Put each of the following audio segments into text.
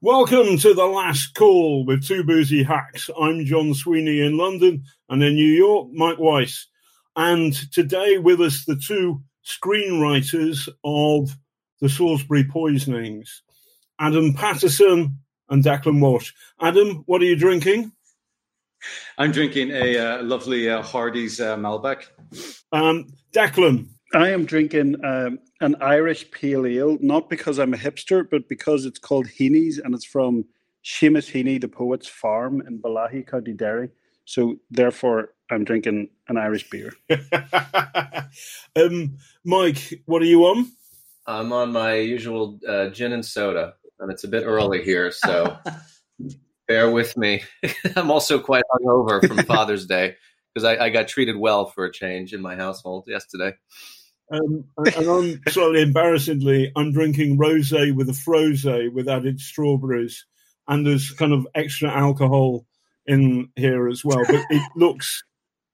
Welcome to the last call with two boozy hacks. I'm John Sweeney in London and in New York, Mike Weiss. And today with us, the two screenwriters of the Salisbury poisonings, Adam Patterson and Declan Walsh. Adam, what are you drinking? I'm drinking a uh, lovely uh, Hardy's uh, Malbec. Um, Declan. I am drinking um, an Irish pale ale, not because I'm a hipster, but because it's called Heaney's and it's from Seamus Heaney, the poet's farm in Bellaghy, County Derry. So therefore, I'm drinking an Irish beer. um, Mike, what are you on? I'm on my usual uh, gin and soda, and it's a bit early here, so bear with me. I'm also quite hungover from Father's Day because I, I, got treated well for a change in my household yesterday. Um, and I'm slightly embarrassingly, I'm drinking rosé with a froze with added strawberries, and there's kind of extra alcohol in here as well. But it looks,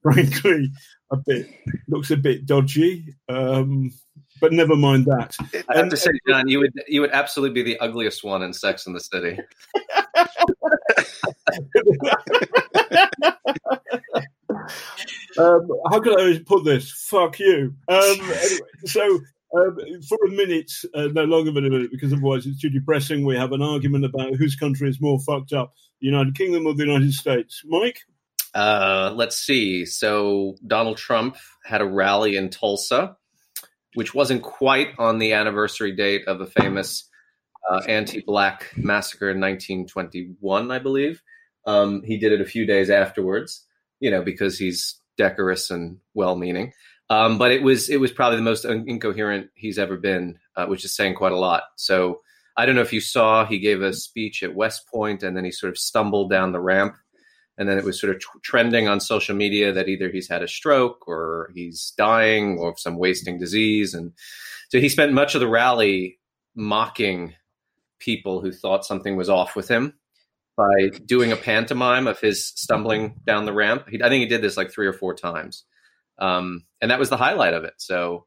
frankly, a bit looks a bit dodgy. Um, but never mind that. I have to say, John, you would you would absolutely be the ugliest one in Sex in the City. um, how can I put this? Fuck you. Um, anyway, so um, for a minute, uh, no longer than a minute, because otherwise it's too depressing. We have an argument about whose country is more fucked up, the United Kingdom or the United States. Mike? Uh, let's see. So Donald Trump had a rally in Tulsa, which wasn't quite on the anniversary date of a famous uh, anti-black massacre in 1921, I believe. Um, he did it a few days afterwards, you know, because he's decorous and well-meaning. Um, but it was it was probably the most incoherent he's ever been, uh, which is saying quite a lot. So I don't know if you saw he gave a speech at West Point and then he sort of stumbled down the ramp, and then it was sort of t- trending on social media that either he's had a stroke or he's dying or some wasting disease, and so he spent much of the rally mocking people who thought something was off with him by doing a pantomime of his stumbling down the ramp. He, I think he did this like three or four times, um, and that was the highlight of it. So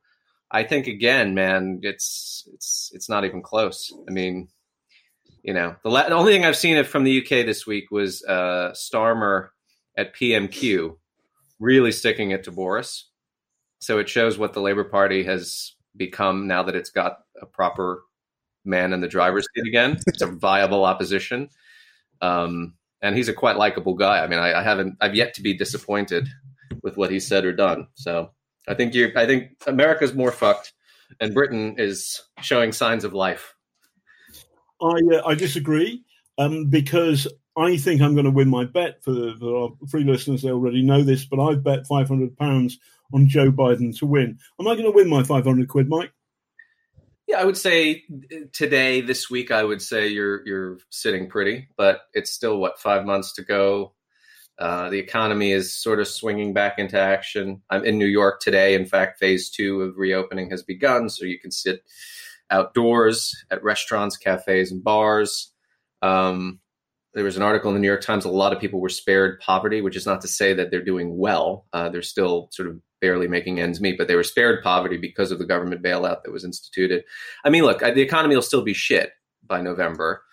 I think again, man, it's it's it's not even close. I mean, you know, the, la- the only thing I've seen it from the UK this week was uh, Starmer at PMQ really sticking it to Boris. So it shows what the Labour Party has become now that it's got a proper man in the driver's seat again. It's a viable opposition. Um, and he's a quite likable guy. I mean, I, I, haven't, I've yet to be disappointed with what he said or done. So I think you, I think America's more fucked, and Britain is showing signs of life. I, uh, I disagree um, because I think I'm going to win my bet for, for our free listeners. They already know this, but I've bet 500 pounds on Joe Biden to win. Am I going to win my 500 quid, Mike? Yeah, I would say today, this week, I would say you're you're sitting pretty, but it's still what five months to go. Uh, the economy is sort of swinging back into action. I'm in New York today. In fact, phase two of reopening has begun, so you can sit outdoors at restaurants, cafes, and bars. Um, there was an article in the New York Times. A lot of people were spared poverty, which is not to say that they're doing well. Uh, they're still sort of barely making ends meet, but they were spared poverty because of the government bailout that was instituted. I mean, look, the economy will still be shit by November,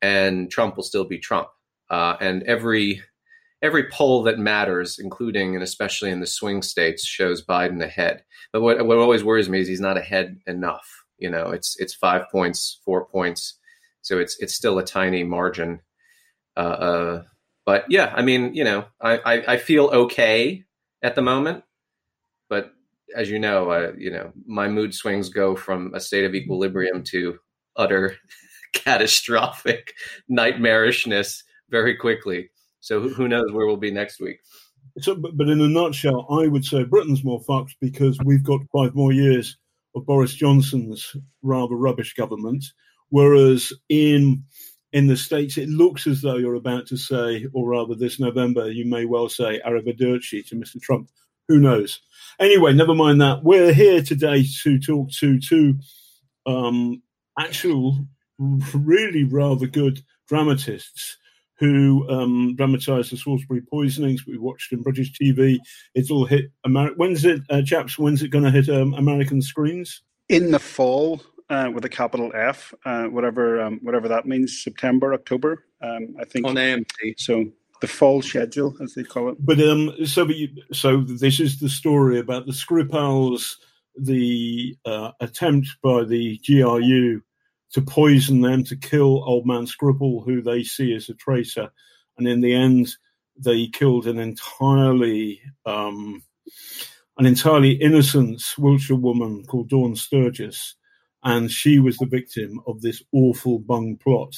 and Trump will still be Trump. Uh, and every every poll that matters, including and especially in the swing states, shows Biden ahead. But what what always worries me is he's not ahead enough. You know, it's it's five points, four points, so it's it's still a tiny margin. Uh, uh, but yeah, I mean, you know, I, I, I feel okay at the moment as you know, uh, you know, my mood swings go from a state of equilibrium to utter catastrophic nightmarishness very quickly. So who, knows where we'll be next week? So, but, but in a nutshell, I would say Britain's more fucked because we've got five more years of Boris Johnson's rather rubbish government, whereas in in the states it looks as though you're about to say, or rather, this November you may well say arrivederci to Mr. Trump. Who knows? Anyway, never mind that. We're here today to talk to two um, actual, really rather good dramatists who um, dramatised the Salisbury poisonings. We watched in British TV. It's all hit America. When's it, uh, chaps? When's it going to hit um, American screens? In the fall. uh, with a capital F, uh, whatever um, whatever that means, September, October, um, I think. On AMC. So the fall schedule, as they call it. But um, so so this is the story about the Skripals, the uh, attempt by the GRU to poison them to kill Old Man Skripal, who they see as a traitor, and in the end, they killed an entirely um, an entirely innocent Wiltshire woman called Dawn Sturgess, and she was the victim of this awful bung plot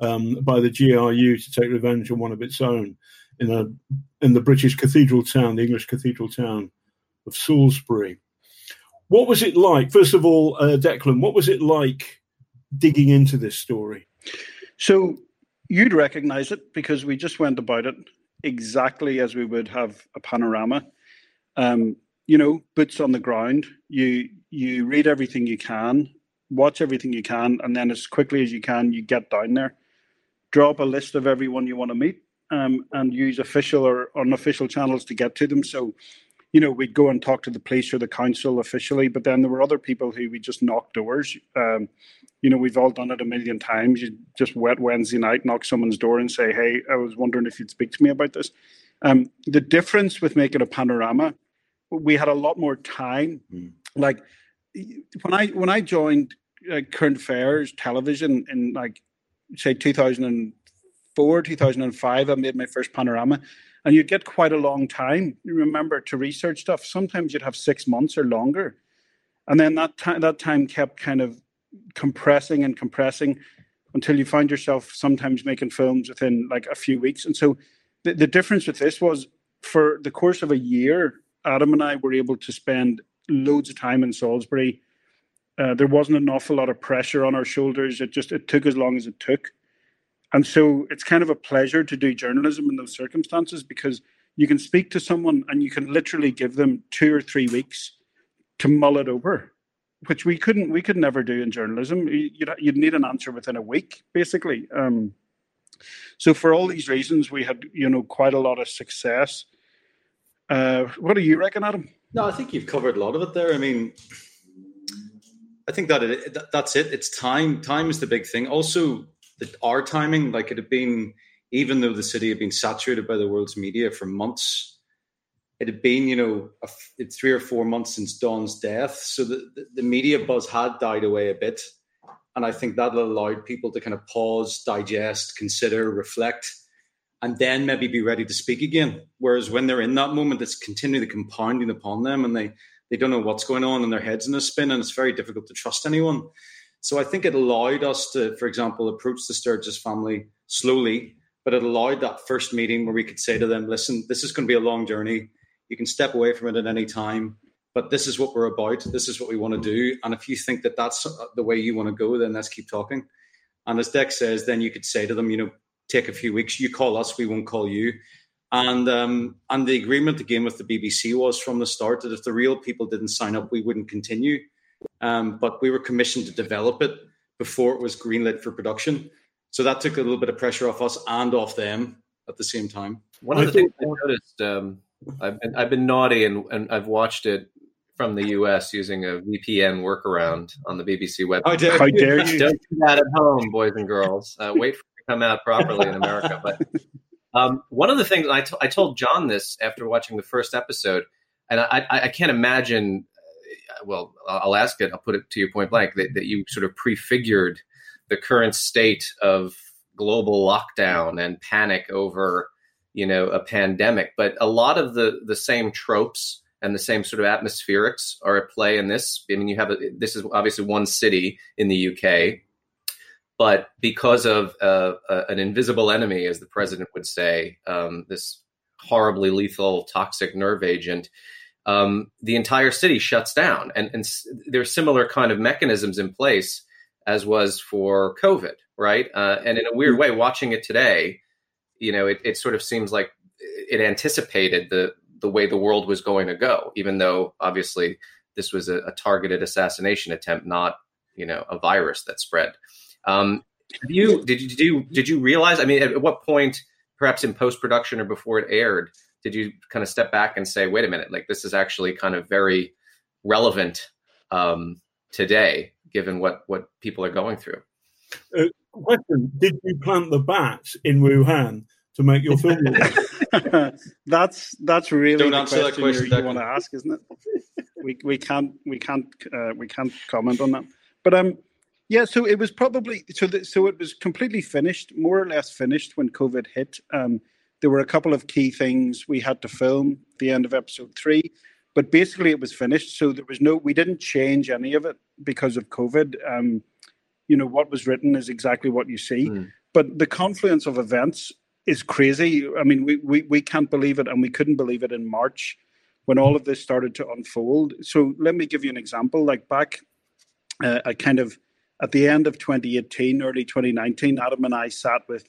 um, by the GRU to take revenge on one of its own in a in the British cathedral town, the English cathedral town of Salisbury. What was it like? First of all, uh, Declan, what was it like digging into this story? So you'd recognize it because we just went about it exactly as we would have a panorama. Um, you know, boots on the ground. You you read everything you can, watch everything you can, and then as quickly as you can, you get down there. Draw up a list of everyone you want to meet, um, and use official or unofficial channels to get to them. So, you know, we'd go and talk to the police or the council officially, but then there were other people who we just knocked doors. Um, you know, we've all done it a million times. You just wet Wednesday night, knock someone's door and say, "Hey, I was wondering if you'd speak to me about this." Um, the difference with making a panorama, we had a lot more time. Mm. Like when I when I joined uh, Current Affairs Television in like say 2004, 2005, I made my first panorama, and you'd get quite a long time. You remember to research stuff. Sometimes you'd have six months or longer, and then that time that time kept kind of compressing and compressing until you find yourself sometimes making films within like a few weeks. And so the, the difference with this was for the course of a year, Adam and I were able to spend loads of time in Salisbury. Uh, there wasn't an awful lot of pressure on our shoulders. It just it took as long as it took. And so it's kind of a pleasure to do journalism in those circumstances because you can speak to someone and you can literally give them two or three weeks to mull it over which we couldn't we could never do in journalism. You'd, you'd need an answer within a week, basically. Um, so for all these reasons, we had you know quite a lot of success. Uh, what do you reckon, Adam? No, I think you've covered a lot of it there. I mean, I think that it, that's it. It's time. Time is the big thing. Also, the, our timing, like it had been, even though the city had been saturated by the world's media for months it had been, you know, a, three or four months since Dawn's death. So the, the, the media buzz had died away a bit. And I think that allowed people to kind of pause, digest, consider, reflect, and then maybe be ready to speak again. Whereas when they're in that moment, it's continually compounding upon them and they, they don't know what's going on and their head's in a spin and it's very difficult to trust anyone. So I think it allowed us to, for example, approach the Sturgess family slowly, but it allowed that first meeting where we could say to them, listen, this is going to be a long journey you can step away from it at any time. But this is what we're about. This is what we want to do. And if you think that that's uh, the way you want to go, then let's keep talking. And as Deck says, then you could say to them, you know, take a few weeks. You call us, we won't call you. And um, and the agreement again with the BBC was from the start that if the real people didn't sign up, we wouldn't continue. Um, but we were commissioned to develop it before it was greenlit for production. So that took a little bit of pressure off us and off them at the same time. One of the things I noticed um, I've been I've been naughty and, and I've watched it from the U.S. using a VPN workaround on the BBC website. How dare, How dare you? Don't do that at home, boys and girls. Uh, wait for it to come out properly in America. But um, one of the things I, t- I told John this after watching the first episode, and I, I, I can't imagine. Uh, well, I'll ask it. I'll put it to you point blank that, that you sort of prefigured the current state of global lockdown and panic over you know a pandemic but a lot of the the same tropes and the same sort of atmospherics are at play in this i mean you have a, this is obviously one city in the uk but because of uh, uh, an invisible enemy as the president would say um, this horribly lethal toxic nerve agent um, the entire city shuts down. And, and there's similar kind of mechanisms in place as was for covid right? Uh, and in a weird way watching it today you know, it, it sort of seems like it anticipated the the way the world was going to go, even though obviously this was a, a targeted assassination attempt, not you know a virus that spread. Um, you did you did you did you realize? I mean, at, what point, perhaps in post production or before it aired, did you kind of step back and say, "Wait a minute, like this is actually kind of very relevant um, today, given what what people are going through. Uh, question: Did you plant the bats in Wuhan to make your film? that's that's really Don't the answer that question, you, you want to ask, isn't it? we we can't we can't uh, we can't comment on that. But um, yeah. So it was probably so that so it was completely finished, more or less finished when COVID hit. Um, there were a couple of key things we had to film at the end of episode three, but basically it was finished. So there was no we didn't change any of it because of COVID. Um, you know what was written is exactly what you see. Mm. But the confluence of events is crazy. I mean, we, we we can't believe it, and we couldn't believe it in March when all of this started to unfold. So let me give you an example. Like back, uh, I kind of at the end of 2018, early 2019, Adam and I sat with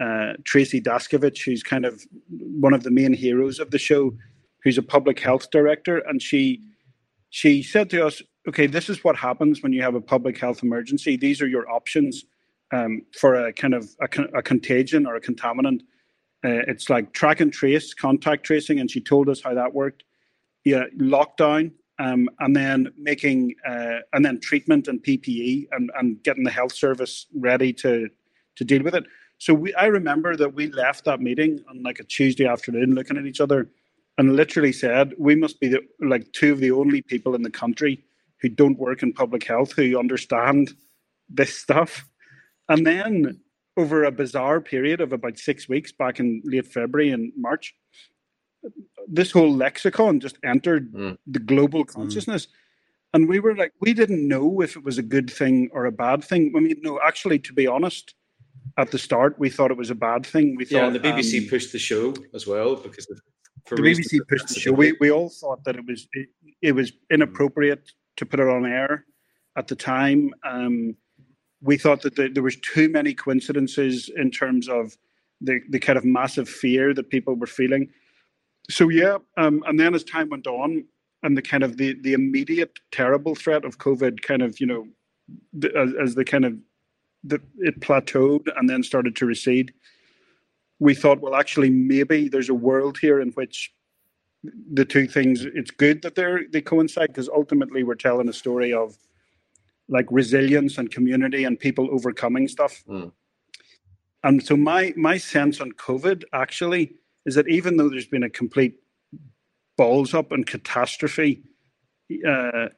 uh, Tracy Daszkiewicz, who's kind of one of the main heroes of the show, who's a public health director, and she she said to us, "Okay, this is what happens when you have a public health emergency. These are your options um, for a kind of a, a contagion or a contaminant." Uh, it's like track and trace, contact tracing, and she told us how that worked yeah, lockdown, um, and then making uh, and then treatment and PPE and, and getting the health service ready to to deal with it. So we, I remember that we left that meeting on like a Tuesday afternoon, looking at each other, and literally said, "We must be the, like two of the only people in the country who don't work in public health who understand this stuff." And then over a bizarre period of about six weeks, back in late February and March, this whole lexicon just entered mm. the global hmm. consciousness. Mm. And we were like, we didn't know if it was a good thing or a bad thing. I mean, no, actually, to be honest, at the start, we thought it was a bad thing. We thought, yeah, and the BBC um, pushed the show as well because of, the BBC pushed the show. We, we all thought that it was it, it was inappropriate to put it on air at the time. Um, we thought that the, there was too many coincidences in terms of the, the kind of massive fear that people were feeling so yeah, um, and then as time went on, and the kind of the the immediate terrible threat of COVID, kind of you know, the, as, as the kind of the, it plateaued and then started to recede. We thought, well, actually, maybe there's a world here in which the two things. It's good that they're they coincide because ultimately we're telling a story of like resilience and community and people overcoming stuff. Mm. And so my my sense on COVID actually is that even though there's been a complete balls up and catastrophe uh,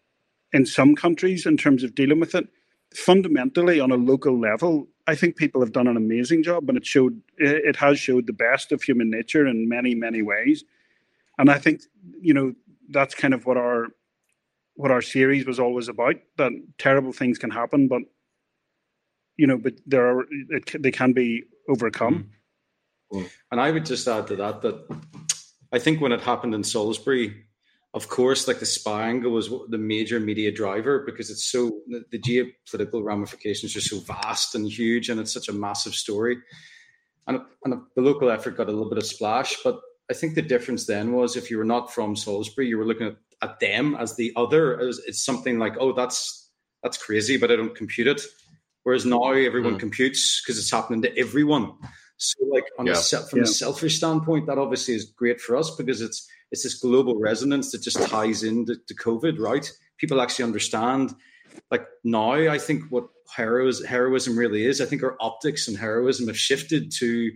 in some countries in terms of dealing with it, fundamentally on a local level, I think people have done an amazing job, and it showed it has showed the best of human nature in many many ways. And I think you know that's kind of what our what our series was always about. That terrible things can happen, but you know, but there are it, they can be overcome. Mm-hmm. And I would just add to that that I think when it happened in Salisbury, of course, like the spy angle was the major media driver because it's so the geopolitical ramifications are so vast and huge, and it's such a massive story. And, and the local effort got a little bit of splash, but I think the difference then was if you were not from Salisbury, you were looking at, at them as the other. As it's something like, oh, that's that's crazy, but I don't compute it. Whereas now everyone mm. computes because it's happening to everyone. So, like on yeah. a, from yeah. a selfish standpoint, that obviously is great for us because it's it's this global resonance that just ties into to COVID, right? People actually understand. Like now, I think what heroism, heroism really is. I think our optics and heroism have shifted to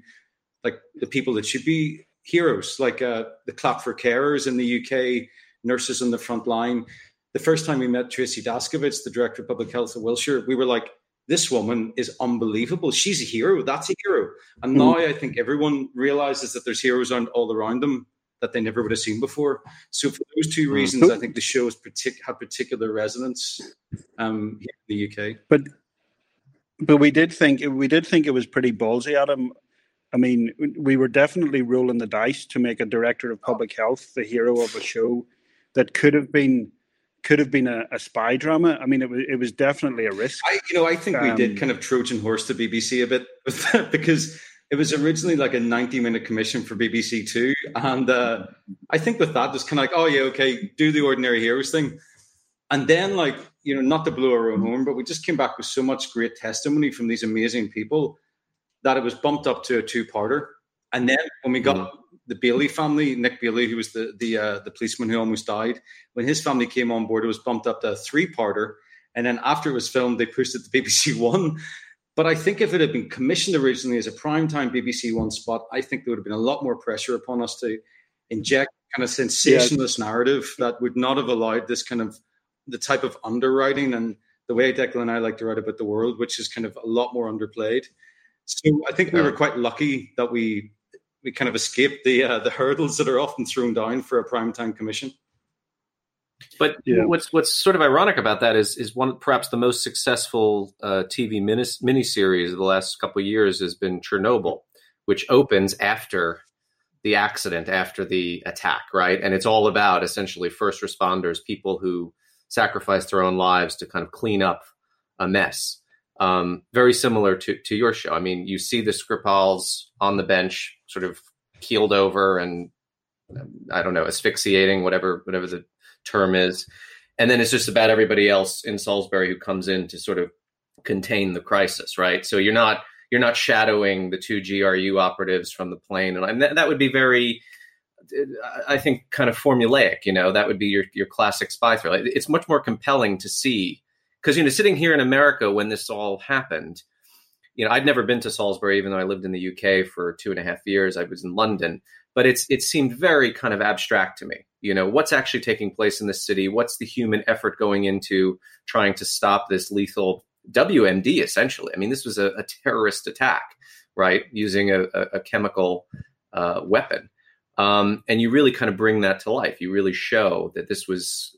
like the people that should be heroes, like uh, the clap for carers in the UK, nurses on the front line. The first time we met Tracy Daszkiewicz, the director of public health of Wiltshire, we were like, this woman is unbelievable. She's a hero. That's a hero. And hmm. now I think everyone realizes that there's heroes all around them that they never would have seen before. So for those two hmm. reasons, I think the show has partic- had particular resonance um, here in the UK. But but we did think we did think it was pretty ballsy, Adam. I mean, we were definitely rolling the dice to make a director of public health the hero of a show that could have been could have been a, a, spy drama. I mean, it was it was definitely a risk. I, you know, I think um, we did um, kind of Trojan horse the BBC a bit with that because it was originally like a ninety minute commission for BBC Two, and uh, I think with that, just kind of like, oh yeah, okay, do the ordinary heroes thing, and then like you know, not to blow our own horn, but we just came back with so much great testimony from these amazing people that it was bumped up to a two parter, and then when we got. The Bailey family, Nick Bailey, who was the the uh, the policeman who almost died, when his family came on board, it was bumped up to a three parter. and then after it was filmed, they pushed it to BBC One. But I think if it had been commissioned originally as a primetime BBC One spot, I think there would have been a lot more pressure upon us to inject kind of sensationalist yeah. narrative that would not have allowed this kind of the type of underwriting and the way Declan and I like to write about the world, which is kind of a lot more underplayed. So I think we were quite lucky that we we kind of escaped the uh, the hurdles that are often thrown down for a primetime commission. But yeah. what's what's sort of ironic about that is is one perhaps the most successful uh, TV mini miniseries of the last couple of years has been Chernobyl, which opens after the accident, after the attack, right? And it's all about essentially first responders, people who sacrifice their own lives to kind of clean up a mess. Um, very similar to to your show. I mean, you see the Skripals on the bench, sort of keeled over and I don't know, asphyxiating, whatever whatever the term is. And then it's just about everybody else in Salisbury who comes in to sort of contain the crisis, right? So you're not you're not shadowing the two GRU operatives from the plane, and that, that would be very, I think, kind of formulaic. You know, that would be your your classic spy thriller. It's much more compelling to see because you know, sitting here in America when this all happened, you know, I'd never been to Salisbury, even though I lived in the UK for two and a half years. I was in London, but it's it seemed very kind of abstract to me. You know what's actually taking place in the city? What's the human effort going into trying to stop this lethal wmd essentially? I mean this was a, a terrorist attack right? Using a, a chemical uh, weapon. Um, and you really kind of bring that to life. You really show that this was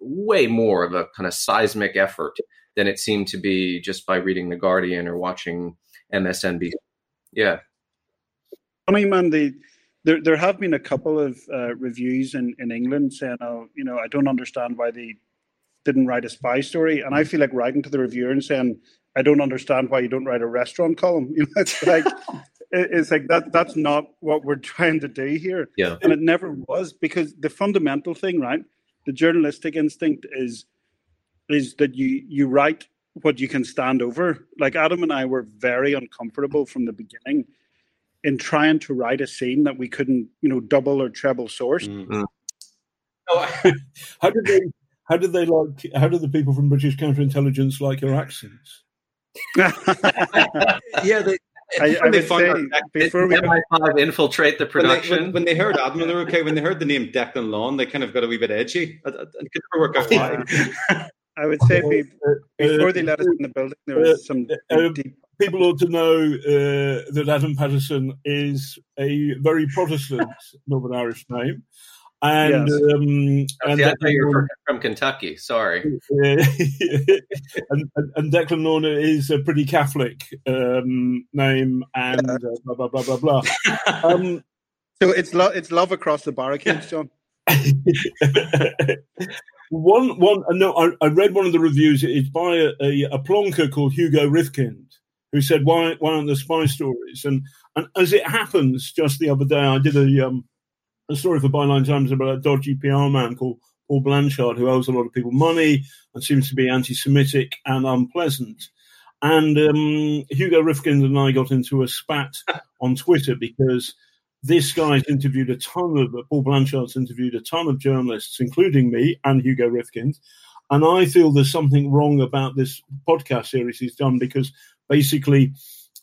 way more of a kind of seismic effort than it seemed to be just by reading the guardian or watching msnbc yeah. I mean, man, the there there have been a couple of uh, reviews in, in England saying, "Oh, you know, I don't understand why they didn't write a spy story," and I feel like writing to the reviewer and saying, "I don't understand why you don't write a restaurant column." You know, it's like it's like that. That's not what we're trying to do here. Yeah, and it never was because the fundamental thing, right? The journalistic instinct is is that you you write what you can stand over. Like Adam and I were very uncomfortable from the beginning in trying to write a scene that we couldn't, you know, double or treble source. Mm-hmm. Oh, how did they? How did they like? How did the people from British counterintelligence like your accents? yeah, they. I, I would say before we MI5 infiltrate the production. When they, when, when they heard Admiral, they're okay. When they heard the name Declan Lawn, they kind of got a wee bit edgy. It, it could never work out why. I would say be, before they let us in the building, there was some uh, deep people ought to know uh, that Adam Patterson is a very Protestant Northern Irish name. And, yes. um, and See, I thought you were from Kentucky. Sorry. and, and, Declan Lawn is a pretty Catholic um, name, and uh, blah blah blah blah blah. Um, so it's lo- it's love across the barricades, John. one one no, I, I, read one of the reviews. It's by a, a, a plonker called Hugo Rifkind, who said, "Why, why aren't there spy stories?" And and as it happens, just the other day, I did a um, a story for Byline Times about a dodgy PR man called Paul Blanchard, who owes a lot of people money and seems to be anti-Semitic and unpleasant. And um, Hugo Rifkind and I got into a spat on Twitter because this guy's interviewed a ton of Paul Blanchard's interviewed a ton of journalists, including me and Hugo Rifkind. And I feel there's something wrong about this podcast series he's done because basically,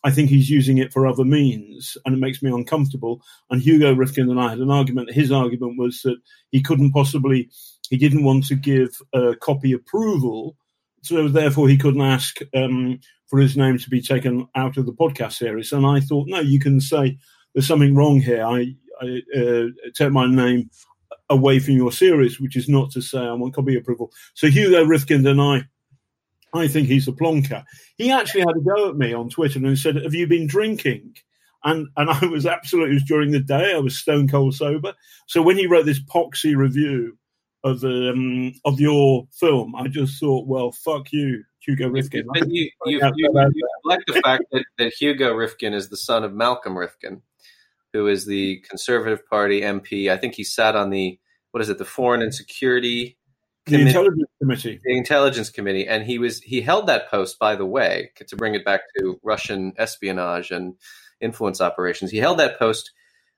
I think he's using it for other means, and it makes me uncomfortable. And Hugo Rifkind and I had an argument. His argument was that he couldn't possibly, he didn't want to give a copy approval, so therefore he couldn't ask um, for his name to be taken out of the podcast series. And I thought, no, you can say there's something wrong here. I, I uh, take my name away from your series, which is not to say I want copy approval. So Hugo Rifkind and I I think he's a plonker. He actually had a go at me on Twitter and said, Have you been drinking? And and I was absolutely, it was during the day, I was stone cold sober. So when he wrote this poxy review of the um, of your film, I just thought, well, fuck you, Hugo Rifkind. You, you, you, you like the fact that, that Hugo Rifkind is the son of Malcolm Rifkind, who is the Conservative Party MP. I think he sat on the what is it, the Foreign and Security the intelligence committee. The intelligence committee and he was he held that post by the way to bring it back to russian espionage and influence operations. He held that post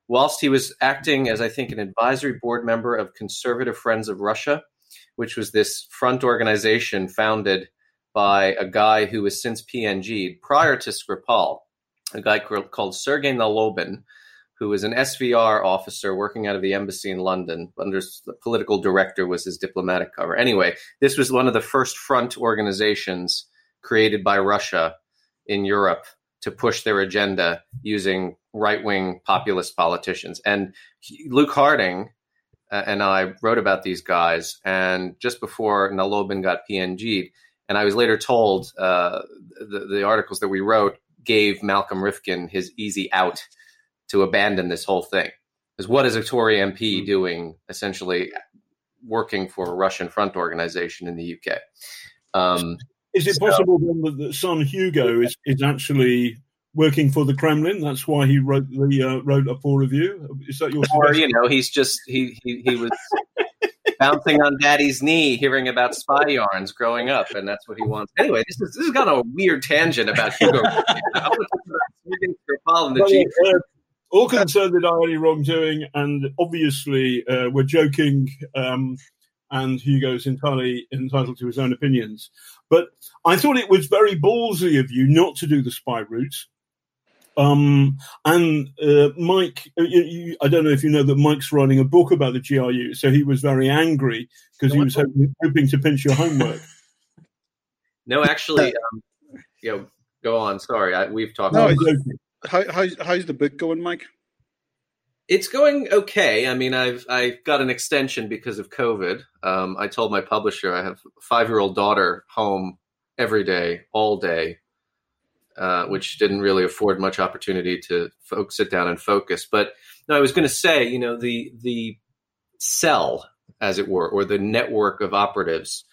whilst he was acting as i think an advisory board member of conservative friends of russia which was this front organization founded by a guy who was since PNG'd prior to Skripal, a guy called Sergei Nalobin, who was an SVR officer working out of the embassy in London. Under the political director was his diplomatic cover. Anyway, this was one of the first front organizations created by Russia in Europe to push their agenda using right wing populist politicians. And Luke Harding uh, and I wrote about these guys. And just before Nalobin got PNG'd, and I was later told uh, the, the articles that we wrote gave Malcolm Rifkind his easy out to abandon this whole thing. Because what is a Tory MP mm-hmm. doing essentially working for a Russian front organization in the UK? Um, is it so, possible then that son Hugo is, is actually working for the Kremlin? That's why he wrote the uh, wrote a poor review. Is that your? Or you know, he's just he he, he was bouncing on daddy's knee, hearing about spy yarns growing up, and that's what he wants. Anyway, this is this has got a weird tangent about Hugo. I'm going to talk about the uh, all concerned that I any wrongdoing, and obviously uh, we're joking. Um, and Hugo's entirely entitled to his own opinions. But I thought it was very ballsy of you not to do the spy routes. Um, and uh, Mike, uh, you, you, I don't know if you know that Mike's writing a book about the GRU, so he was very angry because he was hoping, hoping, to pinch your homework. No, actually, um, you know, go on. Sorry, I, we've talked. No, how, how, how's the book going, Mike? It's going okay. I mean, I've I got an extension because of COVID. Um, I told my publisher I have a five year old daughter home every day, all day, uh, which didn't really afford much opportunity to folk sit down and focus. But no, I was going to say, you know, the the cell, as it were, or the network of operatives,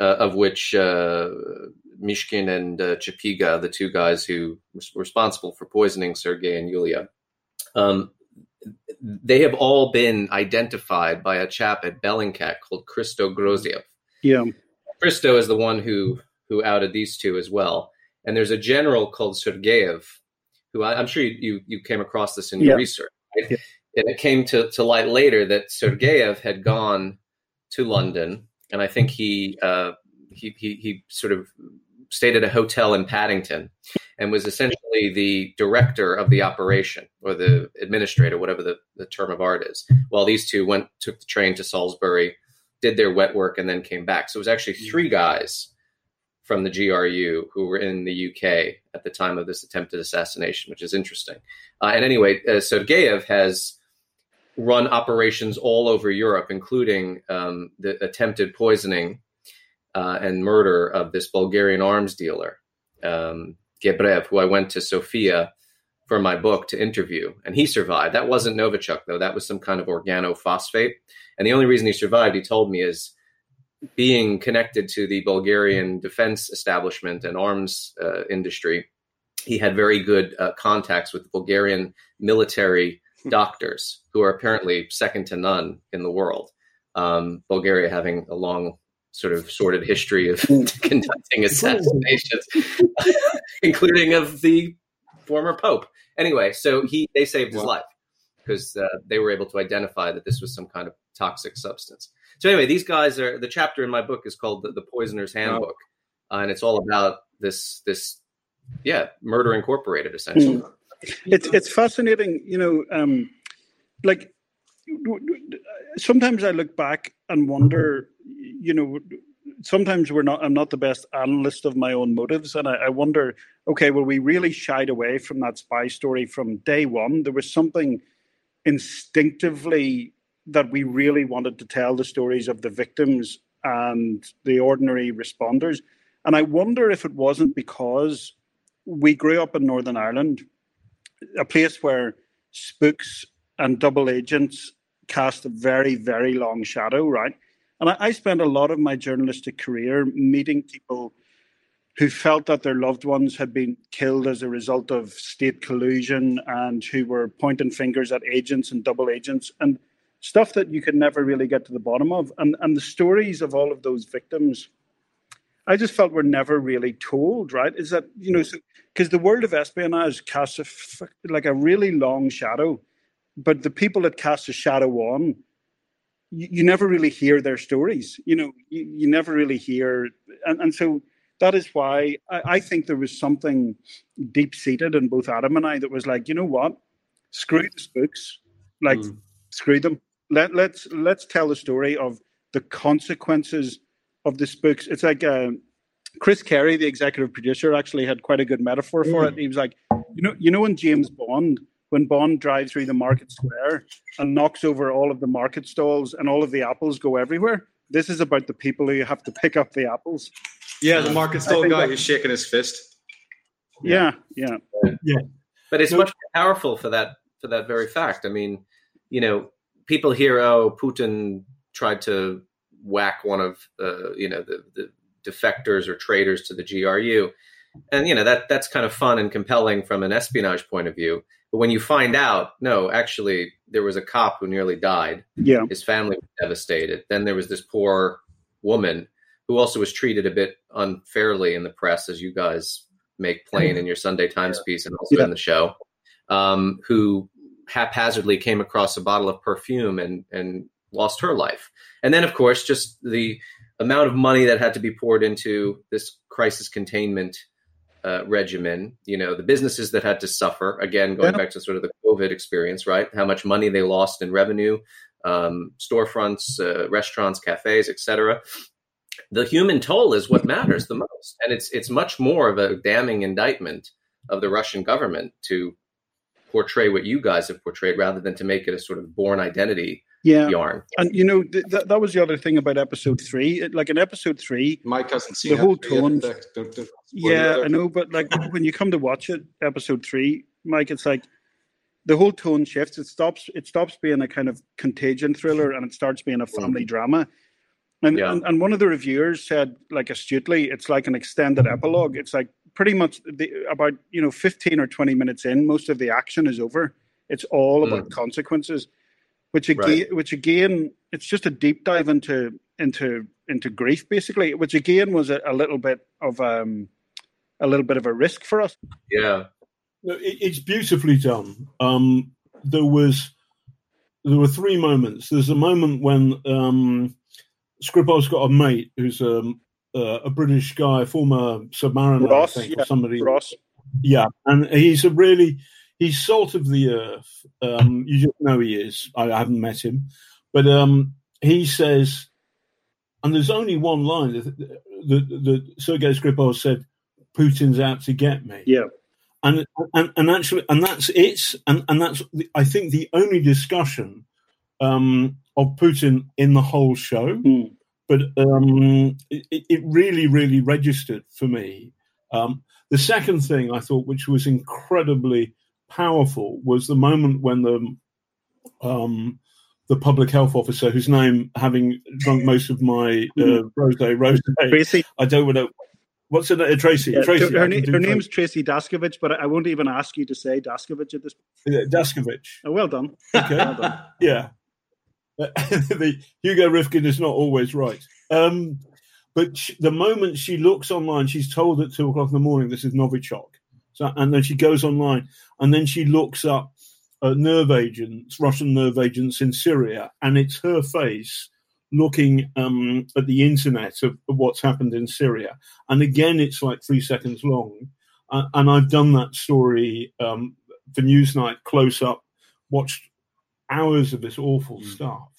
uh, of which uh, Mishkin and uh, Chepiga, the two guys who were responsible for poisoning Sergei and Yulia, um, they have all been identified by a chap at Bellingcat called Christo Grozev. Yeah, Christo is the one who who outed these two as well. And there's a general called Sergeyev, who I, am sure you, you, you came across this in your yeah. research. Right? Yeah. And it came to, to light later that Sergeyev had gone to London, and I think he uh, he, he, he sort of stayed at a hotel in Paddington and was essentially the director of the operation or the administrator, whatever the, the term of art is. While these two went took the train to Salisbury, did their wet work, and then came back. So it was actually three guys from the GRU who were in the UK at the time of this attempted assassination, which is interesting. Uh, and anyway, uh, Sergeyev has run operations all over Europe, including um, the attempted poisoning uh, and murder of this Bulgarian arms dealer, um, Gebrev, who I went to Sofia for my book to interview, and he survived. That wasn't Novichok, though. That was some kind of organophosphate. And the only reason he survived, he told me, is being connected to the Bulgarian defense establishment and arms uh, industry, he had very good uh, contacts with the Bulgarian military. Doctors who are apparently second to none in the world. Um, Bulgaria having a long sort of sordid history of hmm. conducting assassinations, including of the former pope. Anyway, so he they saved his life because uh, they were able to identify that this was some kind of toxic substance. So anyway, these guys are the chapter in my book is called the, the Poisoner's Handbook, uh, and it's all about this this yeah murder incorporated essentially. Mm. It's it's fascinating, you know, um, like sometimes I look back and wonder, you know, sometimes we're not i'm not the best analyst of my own motives and I, I, wonder okay well we really shied away from that spy story from day one there was something instinctively that we really wanted to tell the stories of the victims and the ordinary responders. And I wonder if it wasn't because we grew up in Northern Ireland, a place where spooks and double agents cast a very, very long shadow, right? And I, I spent a lot of my journalistic career meeting people who felt that their loved ones had been killed as a result of state collusion and who were pointing fingers at agents and double agents. And stuff that you could never really get to the bottom of. And, and the stories of all of those victims, I just felt we're never really told, right? Is that, you know, because so, the world of espionage casts a, like a really long shadow, but the people that cast a shadow on, you, you, never really hear their stories. You know, you, you never really hear, and, and so that is why I, I think there was something deep seated in both Adam and I that was like, you know what, screw the spooks, like mm. screw them. Let let's let's tell the story of the consequences of the spooks. It's like uh, Chris Carey, the executive producer, actually had quite a good metaphor for mm. it. He was like, you know, you know, when James Bond, when Bond drives through the market square and knocks over all of the market stalls and all of the apples go everywhere. This is about the people who have to pick up the apples. Yeah, the market stall guy who's shaking his fist. Yeah, yeah, yeah. But it's much more powerful for that for that very fact. I mean, you know, people hear, oh, Putin tried to whack one of uh, you know the, the defectors or traitors to the GRU, and you know that that's kind of fun and compelling from an espionage point of view. But when you find out, no, actually, there was a cop who nearly died. Yeah, his family was devastated. Then there was this poor woman who also was treated a bit unfairly in the press, as you guys make plain in your Sunday Times piece and also yeah. in the show, um, who haphazardly came across a bottle of perfume and and lost her life. And then, of course, just the amount of money that had to be poured into this crisis containment uh, regimen. You know, the businesses that had to suffer. Again, going yeah. back to sort of the COVID experience, right? How much money they lost in revenue, um, storefronts, uh, restaurants, cafes, etc the human toll is what matters the most, and it's it's much more of a damning indictment of the Russian government to portray what you guys have portrayed rather than to make it a sort of Bourne Identity yeah. yarn. And you know th- that that was the other thing about episode three. It, like in episode three, Mike hasn't seen the whole tone. yeah, I know, but like when you come to watch it, episode three, Mike, it's like the whole tone shifts. It stops. It stops being a kind of contagion thriller, and it starts being a family mm. drama. And, yeah. and, and one of the reviewers said, like astutely, it's like an extended epilogue. It's like pretty much the, about you know fifteen or twenty minutes in, most of the action is over. It's all about mm. consequences, which again, right. which again, it's just a deep dive into into into grief, basically. Which again was a, a little bit of um, a little bit of a risk for us. Yeah, it's beautifully done. Um, there was there were three moments. There's a moment when um, Skripal's got a mate who's um, uh, a British guy, former submariner, Ross, I think, yeah. or somebody. Ross. Yeah, and he's a really he's salt of the earth. Um, you just know he is. I, I haven't met him, but um, he says, and there's only one line that, that, that Sergei Skripal said, "Putin's out to get me." Yeah. And, and and actually, and that's it, and and that's I think the only discussion um, of Putin in the whole show. Mm. But um, it, it, really, really registered for me. Um, the second thing I thought, which was incredibly powerful, was the moment when the um, the public health officer, whose name, having drunk most of my uh, hmm. rose, rose, Tracy. I don't want to. What's it, uh, Tracy? Yeah, Tracy. Her, her, her name's Tracy Daszkiewicz, but I won't even ask you to say Daszkiewicz at this point. Daszkiewicz. Oh, well done. Okay. well done. Yeah. the Hugo Rifkind is not always right. Um, but she, the moment she looks online, she's told at two o'clock in the morning this is Novichok. So, and then she goes online, and then she looks up uh, nerve agents, Russian nerve agents in Syria, and it's her face looking um, at the internet of, of, what's happened in Syria. And again, it's like three seconds long. Uh, and I've done that story um, for Newsnight close up, watched hours of this awful mm. stuff.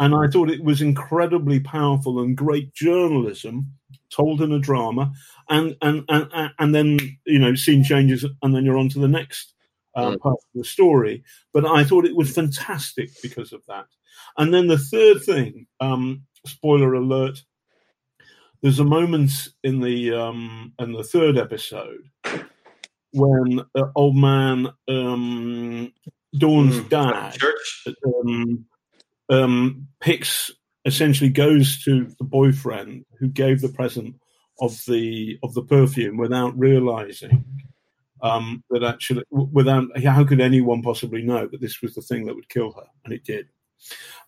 And I thought it was incredibly powerful and great journalism told in a drama. And and and, and then, you know, scene changes and then you're on to the next uh, mm. part of the story. But I thought it was fantastic because of that. And then the third thing, um, spoiler alert, there's a moment in the um, in the third episode when uh, old man um, Dawn's mm, dad um, um, picks essentially goes to the boyfriend who gave the present of the of the perfume without realizing um, that actually without how could anyone possibly know that this was the thing that would kill her? And it did.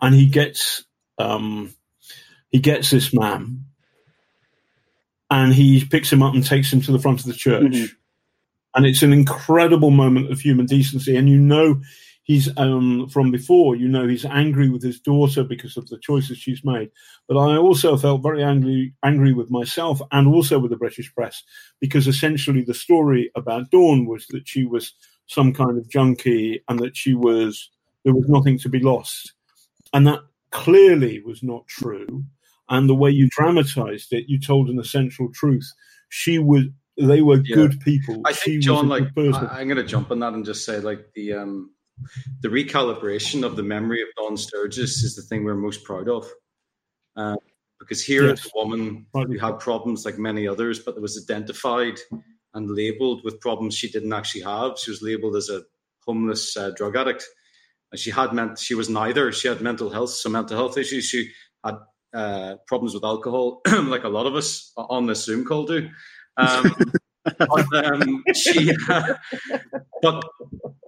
And he gets um, he gets this man and he picks him up and takes him to the front of the church. Mm-hmm. And it's an incredible moment of human decency. And you know, he's um, from before. You know, he's angry with his daughter because of the choices she's made. But I also felt very angry, angry with myself and also with the British press because essentially the story about Dawn was that she was some kind of junkie and that she was there was nothing to be lost, and that clearly was not true. And the way you dramatized it, you told an essential truth. She was they were yeah. good people. I think she John, like I, am going to jump on that and just say, like the um, the recalibration of the memory of Dawn Sturgess is the thing we're most proud of. Uh, because here yes. is a woman who had problems like many others, but that was identified and labeled with problems she didn't actually have. She was labeled as a homeless uh, drug addict. And she had meant she was neither. She had mental health, some mental health issues. She had uh, problems with alcohol, like a lot of us on this Zoom call do. Um, but, um, she, uh, but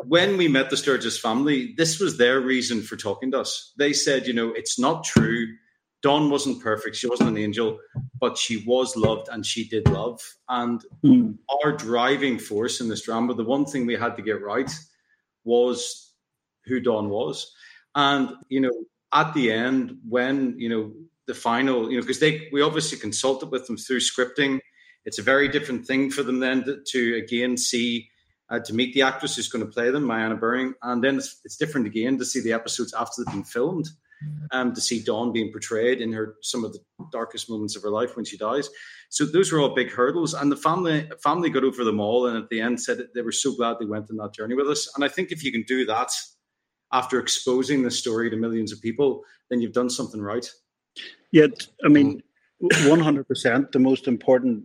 when we met the Sturgess family, this was their reason for talking to us. They said, you know, it's not true. Dawn wasn't perfect. She wasn't an angel, but she was loved and she did love. And mm. our driving force in this drama, the one thing we had to get right was who Dawn was. And, you know, at the end, when, you know, the final, you know, because they, we obviously consulted with them through scripting it's a very different thing for them then to, to again see uh, to meet the actress who's going to play them, MyAnna Buring, and then it's, it's, different again to see the episodes after they've been filmed, um, to see Dawn being portrayed in her some of the darkest moments of her life when she dies. So those were all big hurdles, and the family family got over them all, and at the end said they were so glad they went on that journey with us. And I think if you can do that after exposing the story to millions of people, then you've done something right. Yet, I mean, one hundred percent. The most important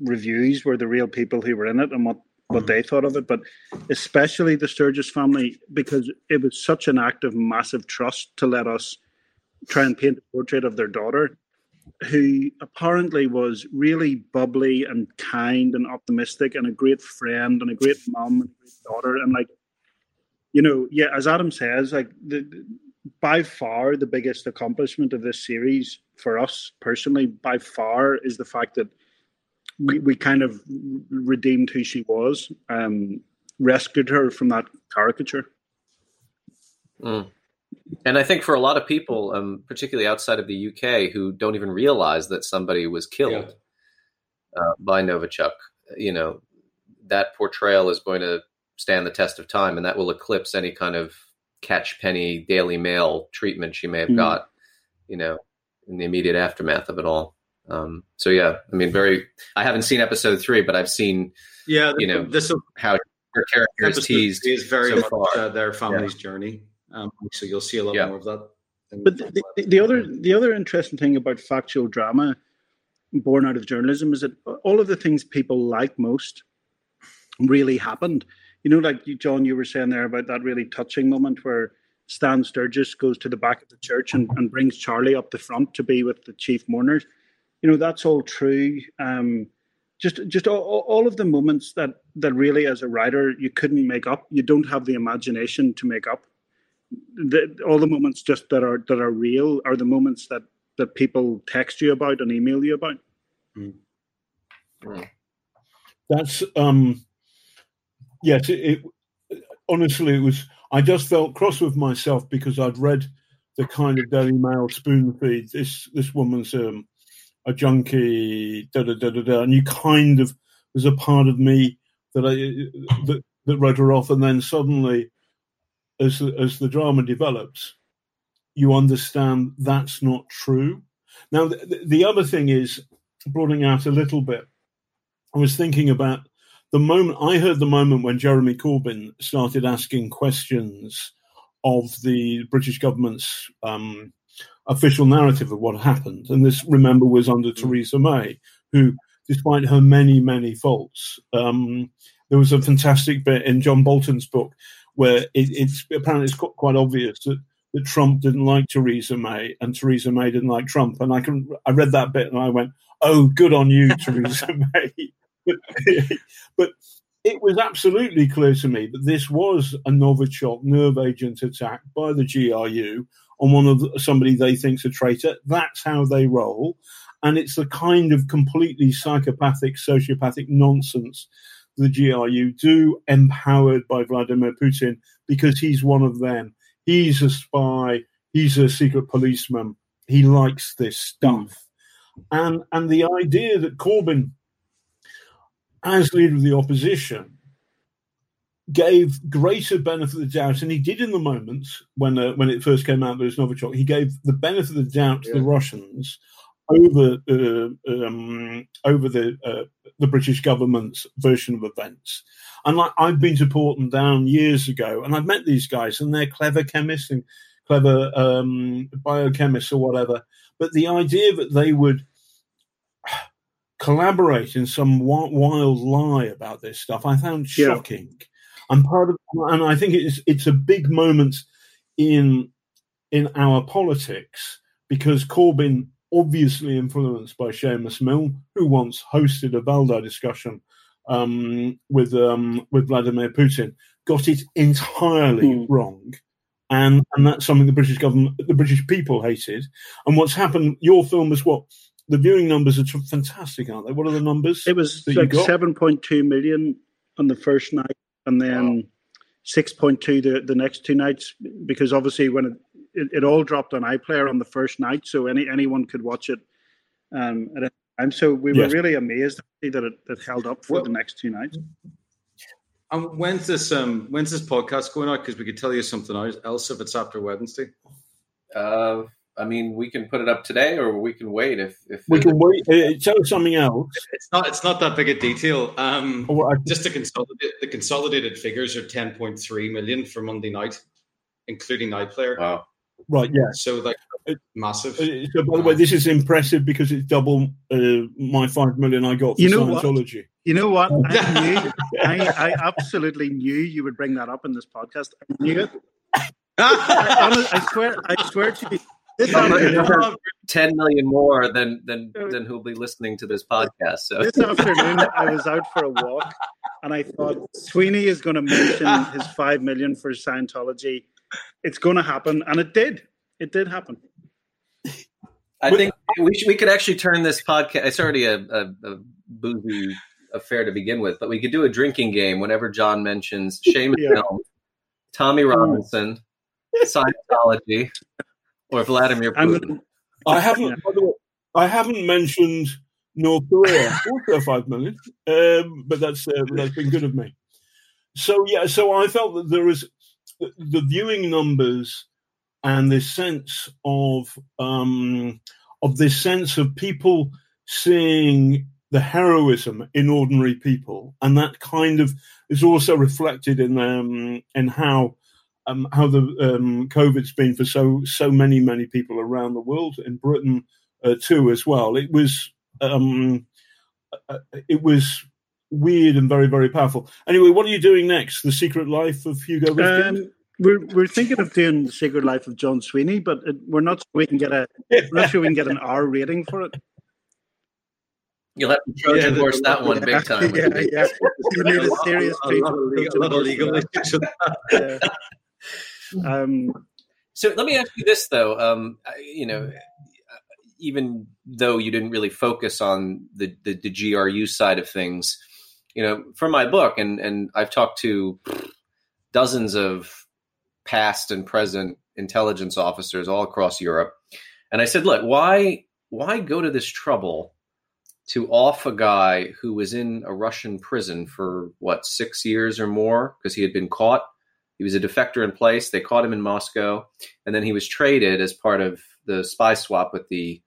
reviews were the real people who were in it and what what they thought of it, but especially the Sturgess family because it was such an act of massive trust to let us try and paint a portrait of their daughter, who apparently was really bubbly and kind and optimistic and a great friend and a great mom and great daughter and like you know yeah as Adam says like the, by far the biggest accomplishment of this series for us personally by far is the fact that we, we kind of redeemed who she was, um, rescued her from that caricature. Mm. And I think for a lot of people, um, particularly outside of the UK, who don't even realize that somebody was killed yeah. uh, by Novichok, you know, that portrayal is going to stand the test of time, and that will eclipse any kind of catch penny Daily Mail treatment she may have mm. got, you know, in the immediate aftermath of it all. Um, so yeah, I mean, very. I haven't seen episode three, but I've seen. Yeah, you know this how her character is teased is very so much uh, their family's yeah. journey. Um, so you'll see a lot yeah. more of that. But the, the, the, other the other interesting thing about factual drama born out of journalism is that all of the things people like most really happened. You know, like you, John, you were saying there about that really touching moment where Stan Sturgess goes to the back of the church and, and brings Charlie up the front to be with the chief mourners you know that's all true. Um, just just all, all of the moments that that really, as a writer, you couldn't make up. You don't have the imagination to make up. The, all the moments just that are that are real are the moments that that people text you about and email you about. Mm. That's um, yes. It, it, honestly, it was. I just felt cross with myself because I'd read the kind of Daily Mail spoon feed. This this woman's um, a junkie, da da da da da, and you kind of there's a part of me that I that, that wrote her off, and then suddenly, as as the drama develops, you understand that's not true. Now, the, the other thing is broadening out a little bit. I was thinking about the moment I heard the moment when Jeremy Corbyn started asking questions of the British government's um, official narrative of what happened. And this, remember, was under mm. Theresa May, who, despite her many, many faults, um, there was a fantastic bit in John Bolton's book where it, it's apparently it's quite obvious that, that Trump didn't like Theresa May and Theresa May didn't like Trump. And I can I read that bit and I went, "Oh, good on you, Theresa May." But, but it was absolutely clear to me that this was a Novichok nerve agent attack by the GRU on one of the, somebody they think's a traitor. That's how they roll, and it's the kind of completely psychopathic, sociopathic nonsense the GRU do empowered by Vladimir Putin because he's one of them. He's a spy. He's a secret policeman. He likes this stuff. And, and the idea that Corbyn, as leader of the opposition, gave greater benefit of the doubt, and he did in the moment when uh, when it first came out there was Novichok. He gave the benefit of the doubt to yeah. the Russians over uh, um, over the uh, the British government's version of events. And like, I've been to Porton Down years ago, and I've met these guys, and they're clever chemists and clever um, biochemists or whatever. But the idea that they would collaborate in some wild lie about this stuff, I found shocking. Yeah. And part of, and I think it's it's a big moment in in our politics because Corbyn obviously influenced by Seumas Milne, who once hosted a Valdai discussion um, with um, with Vladimir Putin, got it entirely mm. wrong. And, and that's something the British government, the British people hated. And what's happened, your film is what? The viewing numbers are fantastic, aren't they? What are the numbers? It was like 7.2 million on the first night, and then wow. 6.2 the, the next two nights, because obviously when it, it, it, all dropped on iPlayer on the first night, so any anyone could watch it um, at a time. So we were really amazed that it, it held up for well, the next two nights. And when's this um when's this podcast going out? Because we could tell you something else if it's after Wednesday. Uh, I mean, we can put it up today, or we can wait. If, if we can wait, uh, tell us something else. It's not. It's not that big a detail. Um, oh, I, just to consolidate, the consolidated figures are ten point three million for Monday night, including iPlayer. Wow. Right. Yeah. So like massive. Uh, so by the way, this is impressive because it's double uh, my five million I got for you know Scientology. What? You know what? I knew. I, I, absolutely knew you would bring that up in this podcast. I knew it. I, I, swear. I swear to you. Ten million more than than than who'll be listening to this podcast. So this afternoon, I was out for a walk, and I thought Sweeney is going to mention his five million for Scientology. It's going to happen, and it did. It did happen. I think we should, we could actually turn this podcast. It's already a, a, a boozy affair to begin with, but we could do a drinking game whenever John mentions Seumas yeah. Tommy mm. Robinson, Scientology, or Vladimir Putin. I haven't. Way, I haven't mentioned North Korea. Also five million, um, but that's uh, that's been good of me. So yeah, so I felt that there was the viewing numbers and this sense of um, of this sense of people seeing the heroism in ordinary people, and that kind of is also reflected in um, in how um, how the um, COVID's been for so so many many people around the world in Britain uh, too as well. It was um, uh, it was weird and very very powerful. Anyway, what are you doing next? The Secret Life of Hugo Rifkin. Um, we're we're thinking of doing the Secret Life of John Sweeney, but it, we're not sure we can get a we're not sure we can get an R rating for it. You'll have to Trojan yeah, horse that one big time. Yeah, yeah. You need a serious a, lot, a lot of legal issues. Yeah. um, so let me ask you this though. Um, you know, even though you didn't really focus on the, the, the GRU side of things, you know, for my book, and and I've talked to dozens of past and present intelligence officers all across Europe. And I said, look, why why go to this trouble to off a guy who was in a Russian prison for what six years or more because he had been caught. He was a defector in place. They caught him in Moscow, and then he was traded as part of the spy swap with the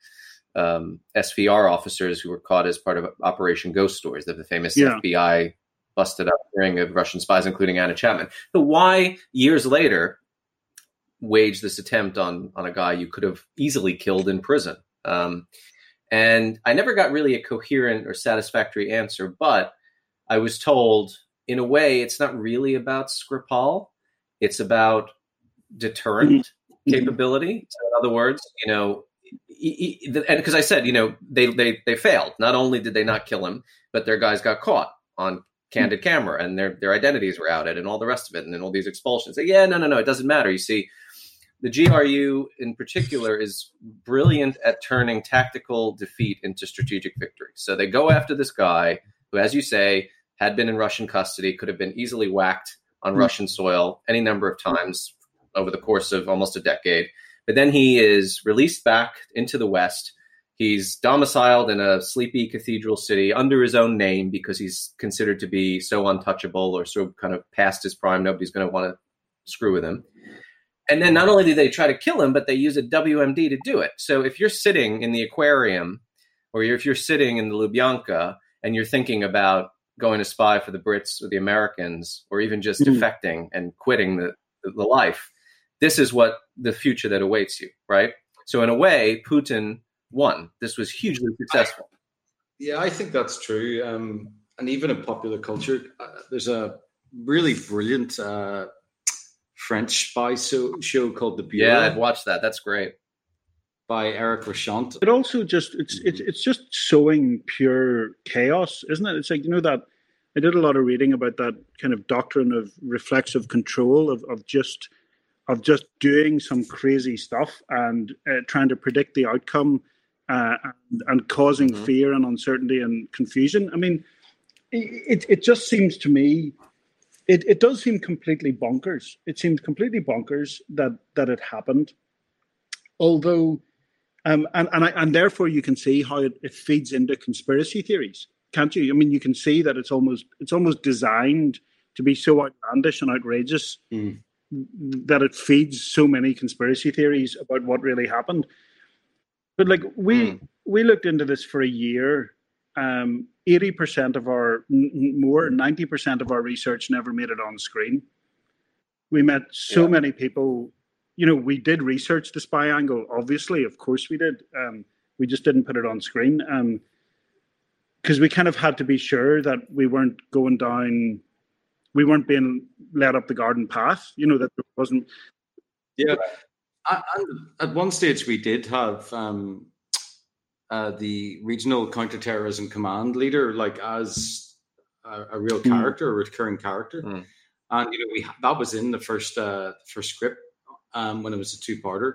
um, SVR officers who were caught as part of Operation Ghost Stories, that the famous yeah. FBI busted up ring of Russian spies, including Anna Chapman. So why years later wage this attempt on on a guy you could have easily killed in prison? Um, and I never got really a coherent or satisfactory answer, but I was told, in a way, it's not really about Skripal. It's about deterrent mm-hmm. capability. So in other words, you know, and because I said, you know, they, they they failed. Not only did they not kill him, but their guys got caught on candid camera and their their identities were outed and all the rest of it and then all these expulsions. Say, yeah, no, no, no, it doesn't matter. You see, the GRU in particular is brilliant at turning tactical defeat into strategic victory. So they go after this guy who, as you say, had been in Russian custody, could have been easily whacked on mm. Russian soil any number of times over the course of almost a decade. But then he is released back into the West. He's domiciled in a sleepy cathedral city under his own name because he's considered to be so untouchable or so kind of past his prime. Nobody's going to want to screw with him. And then not only do they try to kill him, but they use a WMD to do it. So if you're sitting in the aquarium or if you're sitting in the Lubyanka and you're thinking about going to spy for the Brits or the Americans, or even just mm. defecting and quitting the, the life, this is what the future that awaits you, right? So in a way, Putin won. This was hugely successful. I, yeah, I think that's true. Um, and even in popular culture, uh, there's a really brilliant uh, French spy show, show called The Bureau. Yeah, I've watched that. That's great. By Eric Rochant. It also just it's it's it's just sowing pure chaos, isn't it? It's like you know that I did a lot of reading about that kind of doctrine of reflexive control of of just of just doing some crazy stuff and uh, trying to predict the outcome uh, and, and, causing mm-hmm. fear and uncertainty and confusion. I mean, it, it just seems to me, it, it does seem completely bonkers. It seems completely bonkers that that it happened. Although, um, and and, I, and therefore you can see how it, it feeds into conspiracy theories, can't you? I mean, you can see that it's almost it's almost designed to be so outlandish and outrageous. Mm that it feeds so many conspiracy theories about what really happened. But like we mm. we looked into this for a year. Um, eighty percent of our more ninety percent of our research never made it on screen. We met so yeah. many people. You know, we did research the spy angle. Obviously, of course, we did. Um, we just didn't put it on screen because um, we kind of had to be sure that we weren't going down we weren't being led up the garden path. You know that there wasn't. Yeah, and at one stage we did have um, uh, the regional counterterrorism command leader, like as a, a real hmm. character, mm. a recurring character, mm. and you know we that was in the first uh, first script um, when it was a two parter.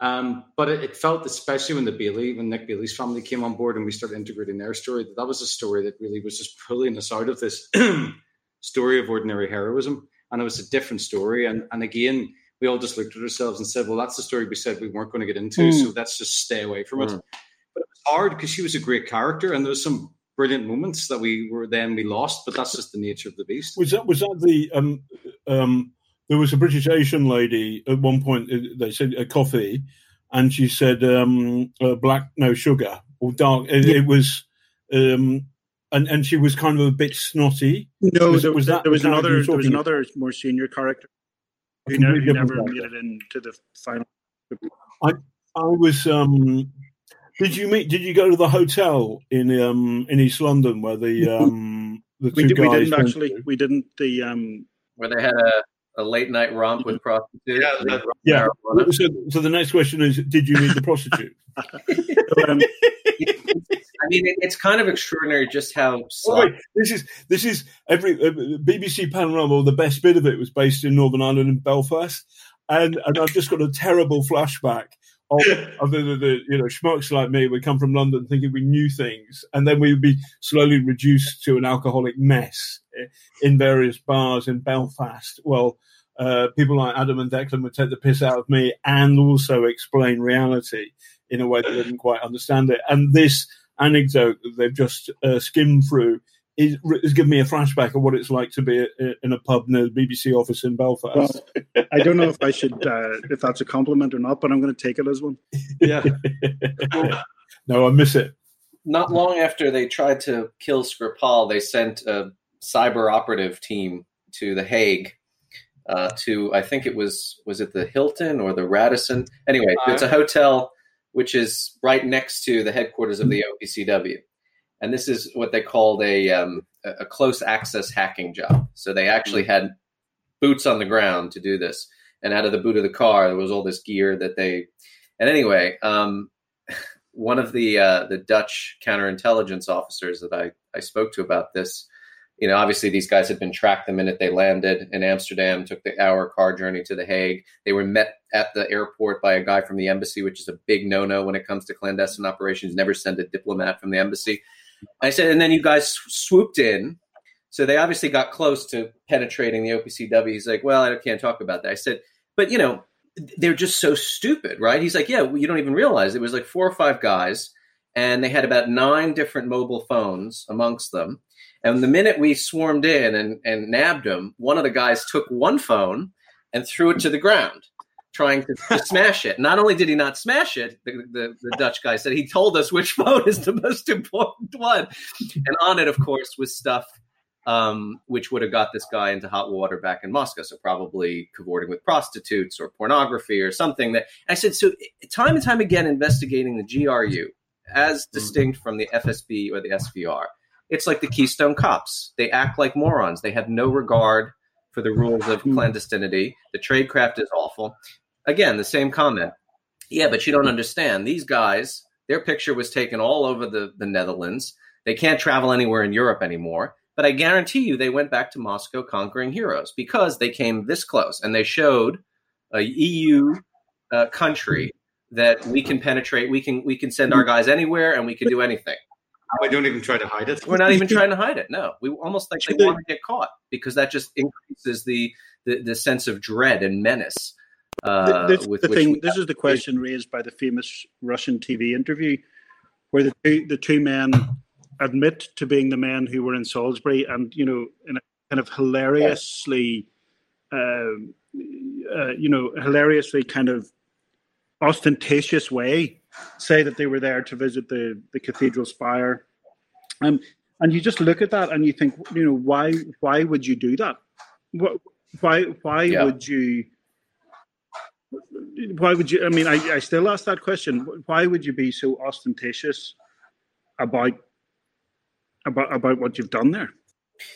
Um, but it, it, felt, especially when the Bailey, when Nick Bailey's family came on board and we started integrating their story, that that was a story that really was just pulling us out of this story of ordinary heroism, and it was a different story. And and again, we all just looked at ourselves and said, "Well, that's the story we said we weren't going to get into, mm. so let's just stay away from mm. it." But it was hard because she was a great character, and there was some brilliant moments that we were then we lost. But that's just the nature of the beast. Was that was that the um um? There was a British Asian lady at one point. Uh, they said a coffee, and she said um, uh, black no sugar or dark. It, yeah. it was um, and and she was kind of a bit snotty. No, was, there was, that, there was, was another there was another more senior character who never, who never made it into the final. I I was um. Did you meet? Did you go to the hotel in um in East London where the um the two we, did, guys we didn't actually to? we didn't the um where they had a, a late night romp with prostitutes. Yeah, yeah. So, so the next question is: Did you meet the prostitute? um, I mean, it's kind of extraordinary just how. Oh, wait, this is this is every uh, BBC Panorama. The best bit of it was based in Northern Ireland in Belfast, and and I've just got a terrible flashback of, of the, the, the, you know schmucks like me. We come from London thinking we knew things, and then we would be slowly reduced to an alcoholic mess in various bars in Belfast. Well. Uh, people like Adam and Declan would take the piss out of me and also explain reality in a way that didn't quite understand it. And this anecdote that they've just uh, skimmed through is, is giving me a flashback of what it's like to be in a pub near the BBC office in Belfast. Well, I don't know if I should, uh, if that's a compliment or not, but I'm going to take it as one. Yeah. no, I miss it. Not long after they tried to kill Skripal, they sent a cyber operative team to The Hague. Uh, to I think it was was it the Hilton or the Radisson? Anyway, it's a hotel which is right next to the headquarters of the OPCW. And this is what they called a, um, a close access hacking job. So they actually had boots on the ground to do this. And out of the boot of the car, there was all this gear that they. And anyway, um, one of the uh, the Dutch counterintelligence officers that I, I spoke to about this you know, obviously these guys had been tracked the minute they landed in Amsterdam, took the hour car journey to The Hague. They were met at the airport by a guy from the embassy, which is a big no no when it comes to clandestine operations. Never send a diplomat from the embassy. I said, and then you guys swooped in. So they obviously got close to penetrating the OPCW. He's like, well, I can't talk about that. I said, but you know, they're just so stupid, right? He's like, yeah, well, you don't even realize it was like four or five guys, and they had about nine different mobile phones amongst them. And the minute we swarmed in and, and nabbed them, one of the guys took one phone and threw it to the ground, trying to, to smash it. Not only did he not smash it, the, the, the, Dutch guy said he told us which phone is the most important one. And on it, of course, was stuff um, which would have got this guy into hot water back in Moscow. So probably cavorting with prostitutes or pornography or something. That I said. So time and time again, investigating the GRU as mm-hmm. distinct from the FSB or the SVR. It's like the Keystone Cops. They act like morons. They have no regard for the rules of mm-hmm. clandestinity. The tradecraft is awful. Again, the same comment. Yeah, but you don't understand. These guys, their picture was taken all over the, the Netherlands. They can't travel anywhere in Europe anymore. But I guarantee you they went back to Moscow conquering heroes because they came this close and they showed a EU uh, country that we can penetrate. We can we can send our guys anywhere and we can do anything. We don't even try to hide it. We're not even trying to hide it. No, we almost like they want to get caught because that just increases the the, the sense of dread and menace. Uh, this, the thing, this is the question raised by the famous Russian TV interview, where the two, the two men admit to being the men who were in Salisbury, and you know, in a kind of hilariously, uh, uh, you know, hilariously kind of ostentatious way, say that they were there to visit the the cathedral spire, um, and you just look at that and you think, you know, why why would you do that? What, why why yeah. would you? Why would you? I mean, I, I still ask that question. Why would you be so ostentatious about about about what you've done there.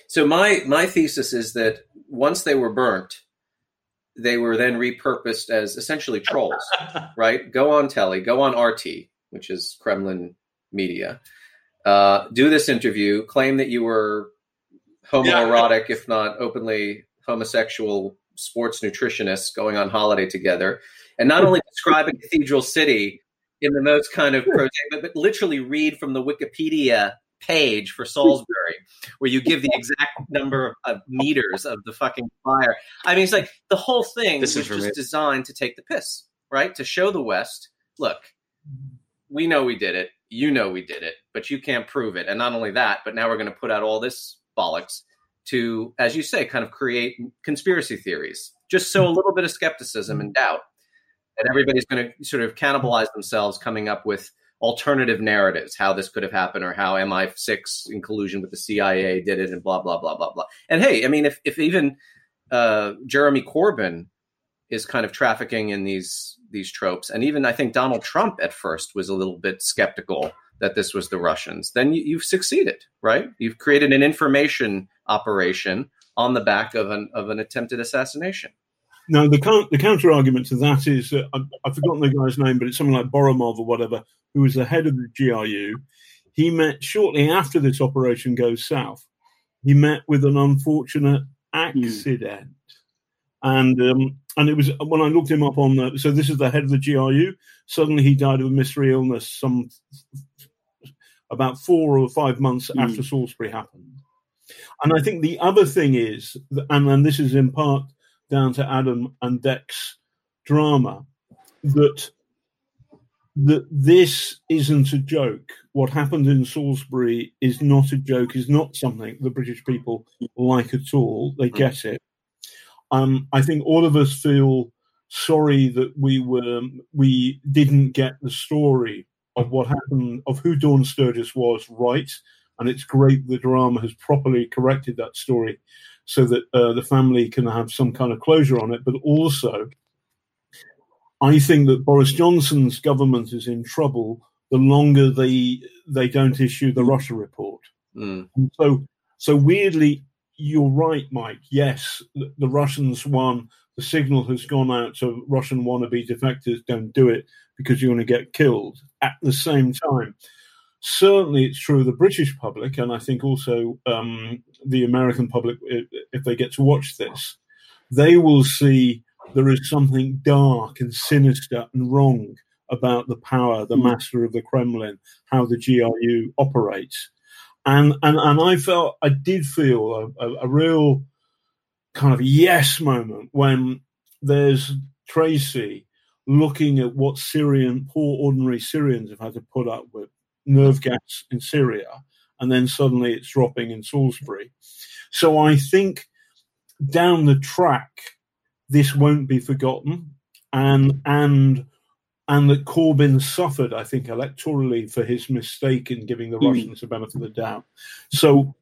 So my my thesis is that once they were burnt, they were then repurposed as essentially trolls, right? Go on telly, go on RT, which is Kremlin media, uh, do this interview, claim that you were homoerotic, yeah. if not openly homosexual sports nutritionists going on holiday together, and not only describe a cathedral city in the most kind of pro, but, but literally read from the Wikipedia page for Salisbury where you give the exact number of meters of the fucking fire. I mean, it's like the whole thing this was just designed to take the piss, right? To show the West, look, we know we did it. You know we did it, but you can't prove it. And not only that, but now we're going to put out all this bollocks to, as you say, kind of create conspiracy theories, just so a little bit of skepticism and doubt. And everybody's going to sort of cannibalize themselves coming up with alternative narratives, how this could have happened or how MI6 in collusion with the CIA did it and blah, blah, blah, blah, blah. And hey, I mean, if, if even uh, Jeremy Corbyn is kind of trafficking in these these tropes, and even I think Donald Trump at first was a little bit skeptical that this was the Russians, then you, you've succeeded, right? You've created an information operation on the back of an of an attempted assassination. Now, the, the counter argument to that is uh, I've forgotten the guy's name, but it's something like Boromov or whatever, who was the head of the GRU. He met shortly after this operation goes south. He met with an unfortunate accident, mm. and um, and it was when I looked him up on the. So this is the head of the GRU. Suddenly, he died of a mystery illness. Some about four or five months mm. after Salisbury happened. And I think the other thing is, and, and this is in part down to Adam and Dec's drama that that this isn't a joke. What happened in Salisbury is not a joke. Is not something the British people like at all. They mm. get it. Um, I think all of us feel sorry that we were we didn't get the story of what happened of who Dawn Sturgess was right, and it's great the drama has properly corrected that story so that uh, the family can have some kind of closure on it. But also, I think that Boris Johnson's government is in trouble the longer they they don't issue the Russia report. Mm. So, so weirdly, you're right, Mike. Yes, the, the Russians won. The signal has gone out to Russian wannabe defectors: don't do it because you're going to get killed. At the same time, certainly it's true of the British public, and I think also um, the American public, if they get to watch this, they will see there is something dark and sinister and wrong about the power, the hmm. master of the Kremlin, how the GRU operates. And and and I felt I did feel a, a, a real kind of yes moment when there's Tracy looking at what Syrian poor ordinary Syrians have had to put up with nerve gas in Syria, and then suddenly it's dropping in Salisbury. So I think down the track this won't be forgotten, and and and that Corbyn suffered, I think, electorally for his mistake in giving the mm. Russians the benefit of the doubt. So,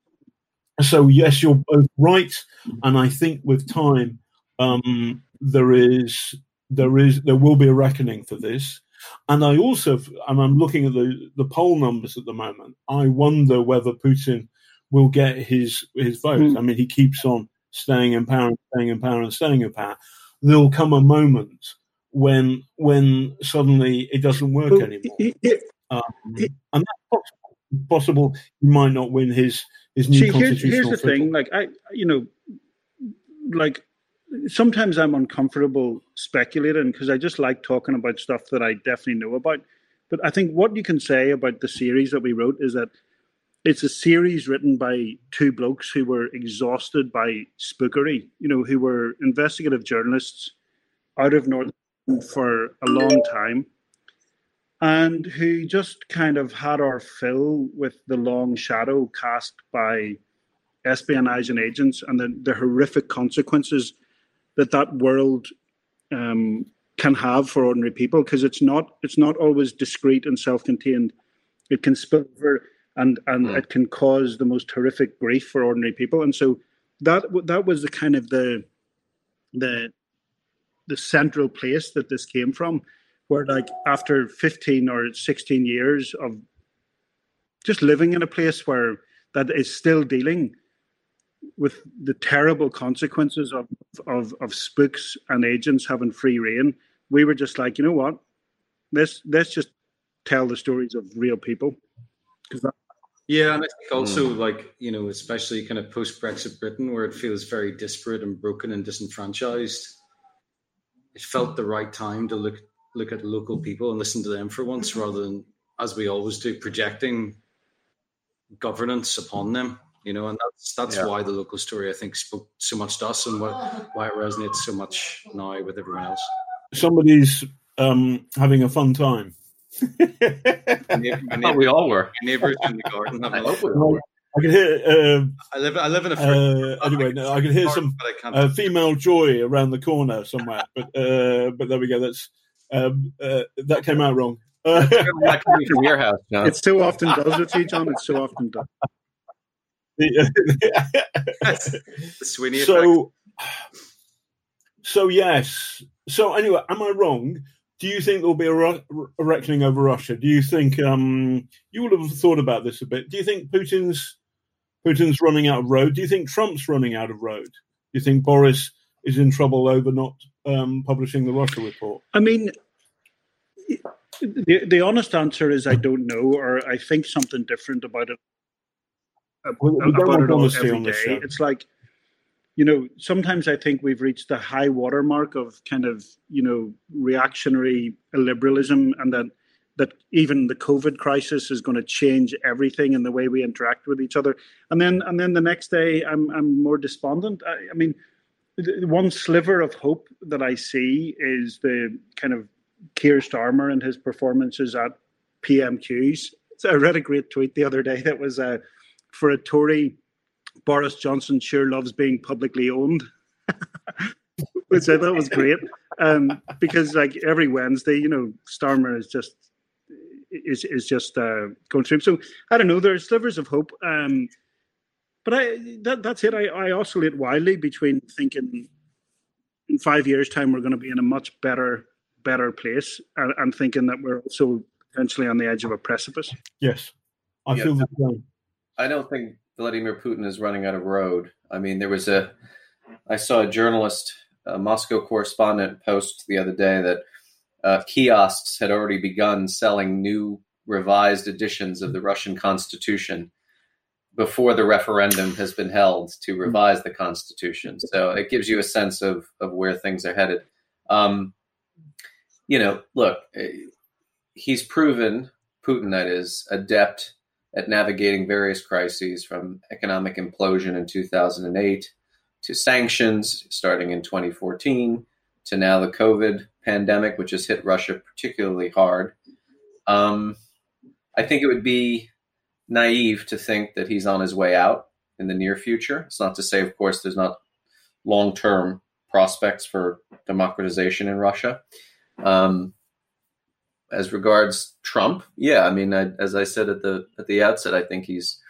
so yes, you're both right, and I think with time, um, there is there is there will be a reckoning for this. And I also, and I'm looking at the the poll numbers at the moment. I wonder whether Putin will get his his vote. Mm. I mean, he keeps on staying in power, and staying in power, and staying in power. There'll come a moment when when suddenly it doesn't work well, anymore. It, um, and that's possible. possible. He might not win his his new see, constitutional. Here's, here's the thing: like I, you know, like sometimes I'm uncomfortable speculating because I just like talking about stuff that I definitely know about. But I think what you can say about the series that we wrote is that it's a series written by two blokes who were exhausted by spookery, you know, who were investigative journalists out of North for a long time. And who just kind of had our fill with the long shadow cast by espionage and agents and the, the horrific consequences that that world um, can have for ordinary people because it's not it's not always discreet and self-contained. It can spill over and and mm. it can cause the most horrific grief for ordinary people. And so that that was the kind of the the the central place that this came from, where like after 15 or 16 years of just living in a place where that is still dealing with the terrible consequences of, of, of spooks and agents having free reign, we were just like, you know what? Let's let's just tell the stories of real people. because yeah, and I think also mm. like you know, especially kind of post Brexit Britain, where it feels very disparate and broken and disenfranchised it felt the right time to look look at local people and listen to them for once, rather than as we always do, projecting governance upon them. You know, and that's that's yeah. why the local story I think spoke so much to us and why, why it resonates so much now with everyone else. Somebody's um, having a fun time. neighbor, we all were. neighbors in the garden. I hope we all were. I can hear. Uh, I live. I live in a. Uh, anyway, no, I can hear some uh, female joy around the corner somewhere. But uh, but there we go. That's um, uh, that came out wrong. that from your house, John. It so often does with you, John. It's so often done. Sweeney so, so yes. So anyway, am I wrong? do you think there'll be a, a, reckoning over Russia? Do you think um, you would have thought about this a bit? Do you think Putin's Putin's running out of road? Do you think Trump's running out of road? Do you think Boris is in trouble over not um, publishing the Russia report? I mean, the, the honest answer is I don't know, or I think something different about it. About it all every day. It's like you know, sometimes I think we've reached the high watermark of kind of, you know, reactionary liberalism and that that even the COVID crisis is going to change everything in the way we interact with each other. And then and then the next day I'm I'm more despondent. I, I mean, the one sliver of hope that I see is the kind of Keir Starmer and his performances at PMQs. So I read a great tweet the other day that was uh, for a Tory Boris Johnson sure loves being publicly owned, which I thought was great. Um, because like every Wednesday, you know, Starmer is just is is just uh, going through. So I don't know. There's slivers of hope, um, but I that, that's it. I, I oscillate wildly between thinking in five years' time we're going to be in a much better better place, and, and thinking that we're also potentially on the edge of a precipice. Yes, I yeah, feel the same. I don't think Vladimir Putin is running out of road. I mean, there was a, I saw a journalist, a Moscow correspondent, post the other day that uh, kiosks had already begun selling new revised editions of the Russian Constitution before the referendum has been held to revise the Constitution. So it gives you a sense of of where things are headed. Um, you know, look, eh, he's proven Putin that is adept at navigating various crises from economic implosion in 2008 to sanctions starting in 2014 to now the COVID pandemic, which has hit Russia particularly hard. Um, I think it would be naive to think that he's on his way out in the near future. It's not to say, of course, there's not long term prospects for democratization in Russia. Um, as regards Trump, yeah, I mean, I, as I said at the at the outset, I think he's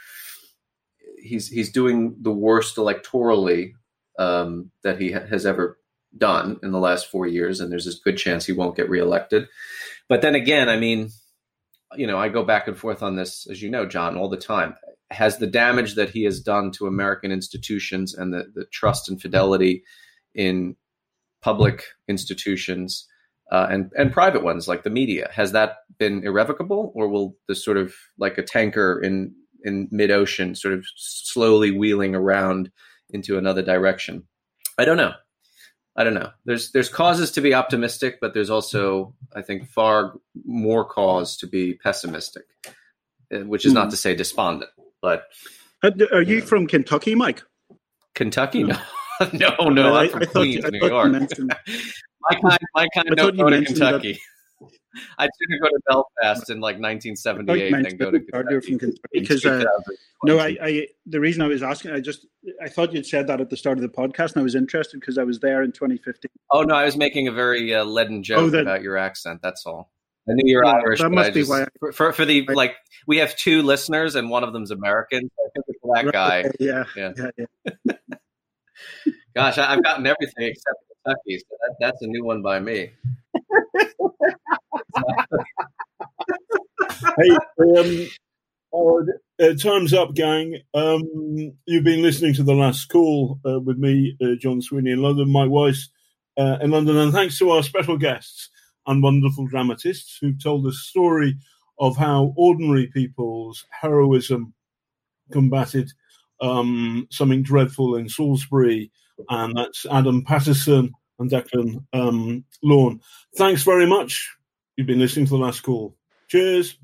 he's he's doing the worst electorally um, that he ha- has ever done in the last four years, and there's a good chance he won't get reelected. But then again, I mean, you know, I go back and forth on this, as you know, John, all the time. Has the damage that he has done to American institutions and the, the trust and fidelity in public institutions uh, and and private ones like the media has that been irrevocable, or will this sort of like a tanker in in mid ocean, sort of slowly wheeling around into another direction? I don't know. I don't know. There's there's causes to be optimistic, but there's also, I think, far more cause to be pessimistic, uh, which is not hmm. to say despondent. But uh, are you, you from Kentucky, Mike? Kentucky? No, no, no. I, I'm from I Queens, New York. my kind, my kind don't go to Kentucky. I'd sooner go to Belfast in like 1978 than go to Kentucky. Kentucky because uh, no, I, I, the reason I was asking, I just I thought you'd said that at the start of the podcast, and I was interested because I was there in 2015. Oh no, I was making a very uh, leaden joke oh, that, about your accent. That's all. I knew you're yeah, Irish. That must be why. I, for, for the like, we have two listeners, and one of them's American. I think it's that right, guy. Yeah, yeah, yeah. yeah. Gosh, I, have gotten everything except Kentucky, so that, that's a new one by me. hey, um, uh, time's up, gang. Um, you've been listening to the last call uh, with me, uh, John Sweeney in London, Mike Weiss uh, in London, and thanks to our special guests and wonderful dramatists who've told the story of how ordinary people's heroism combated um, something dreadful in Salisbury, and that's Adam Patterson and Declan um, Lawn. Thanks very much. You've been listening to the last call. Cheers.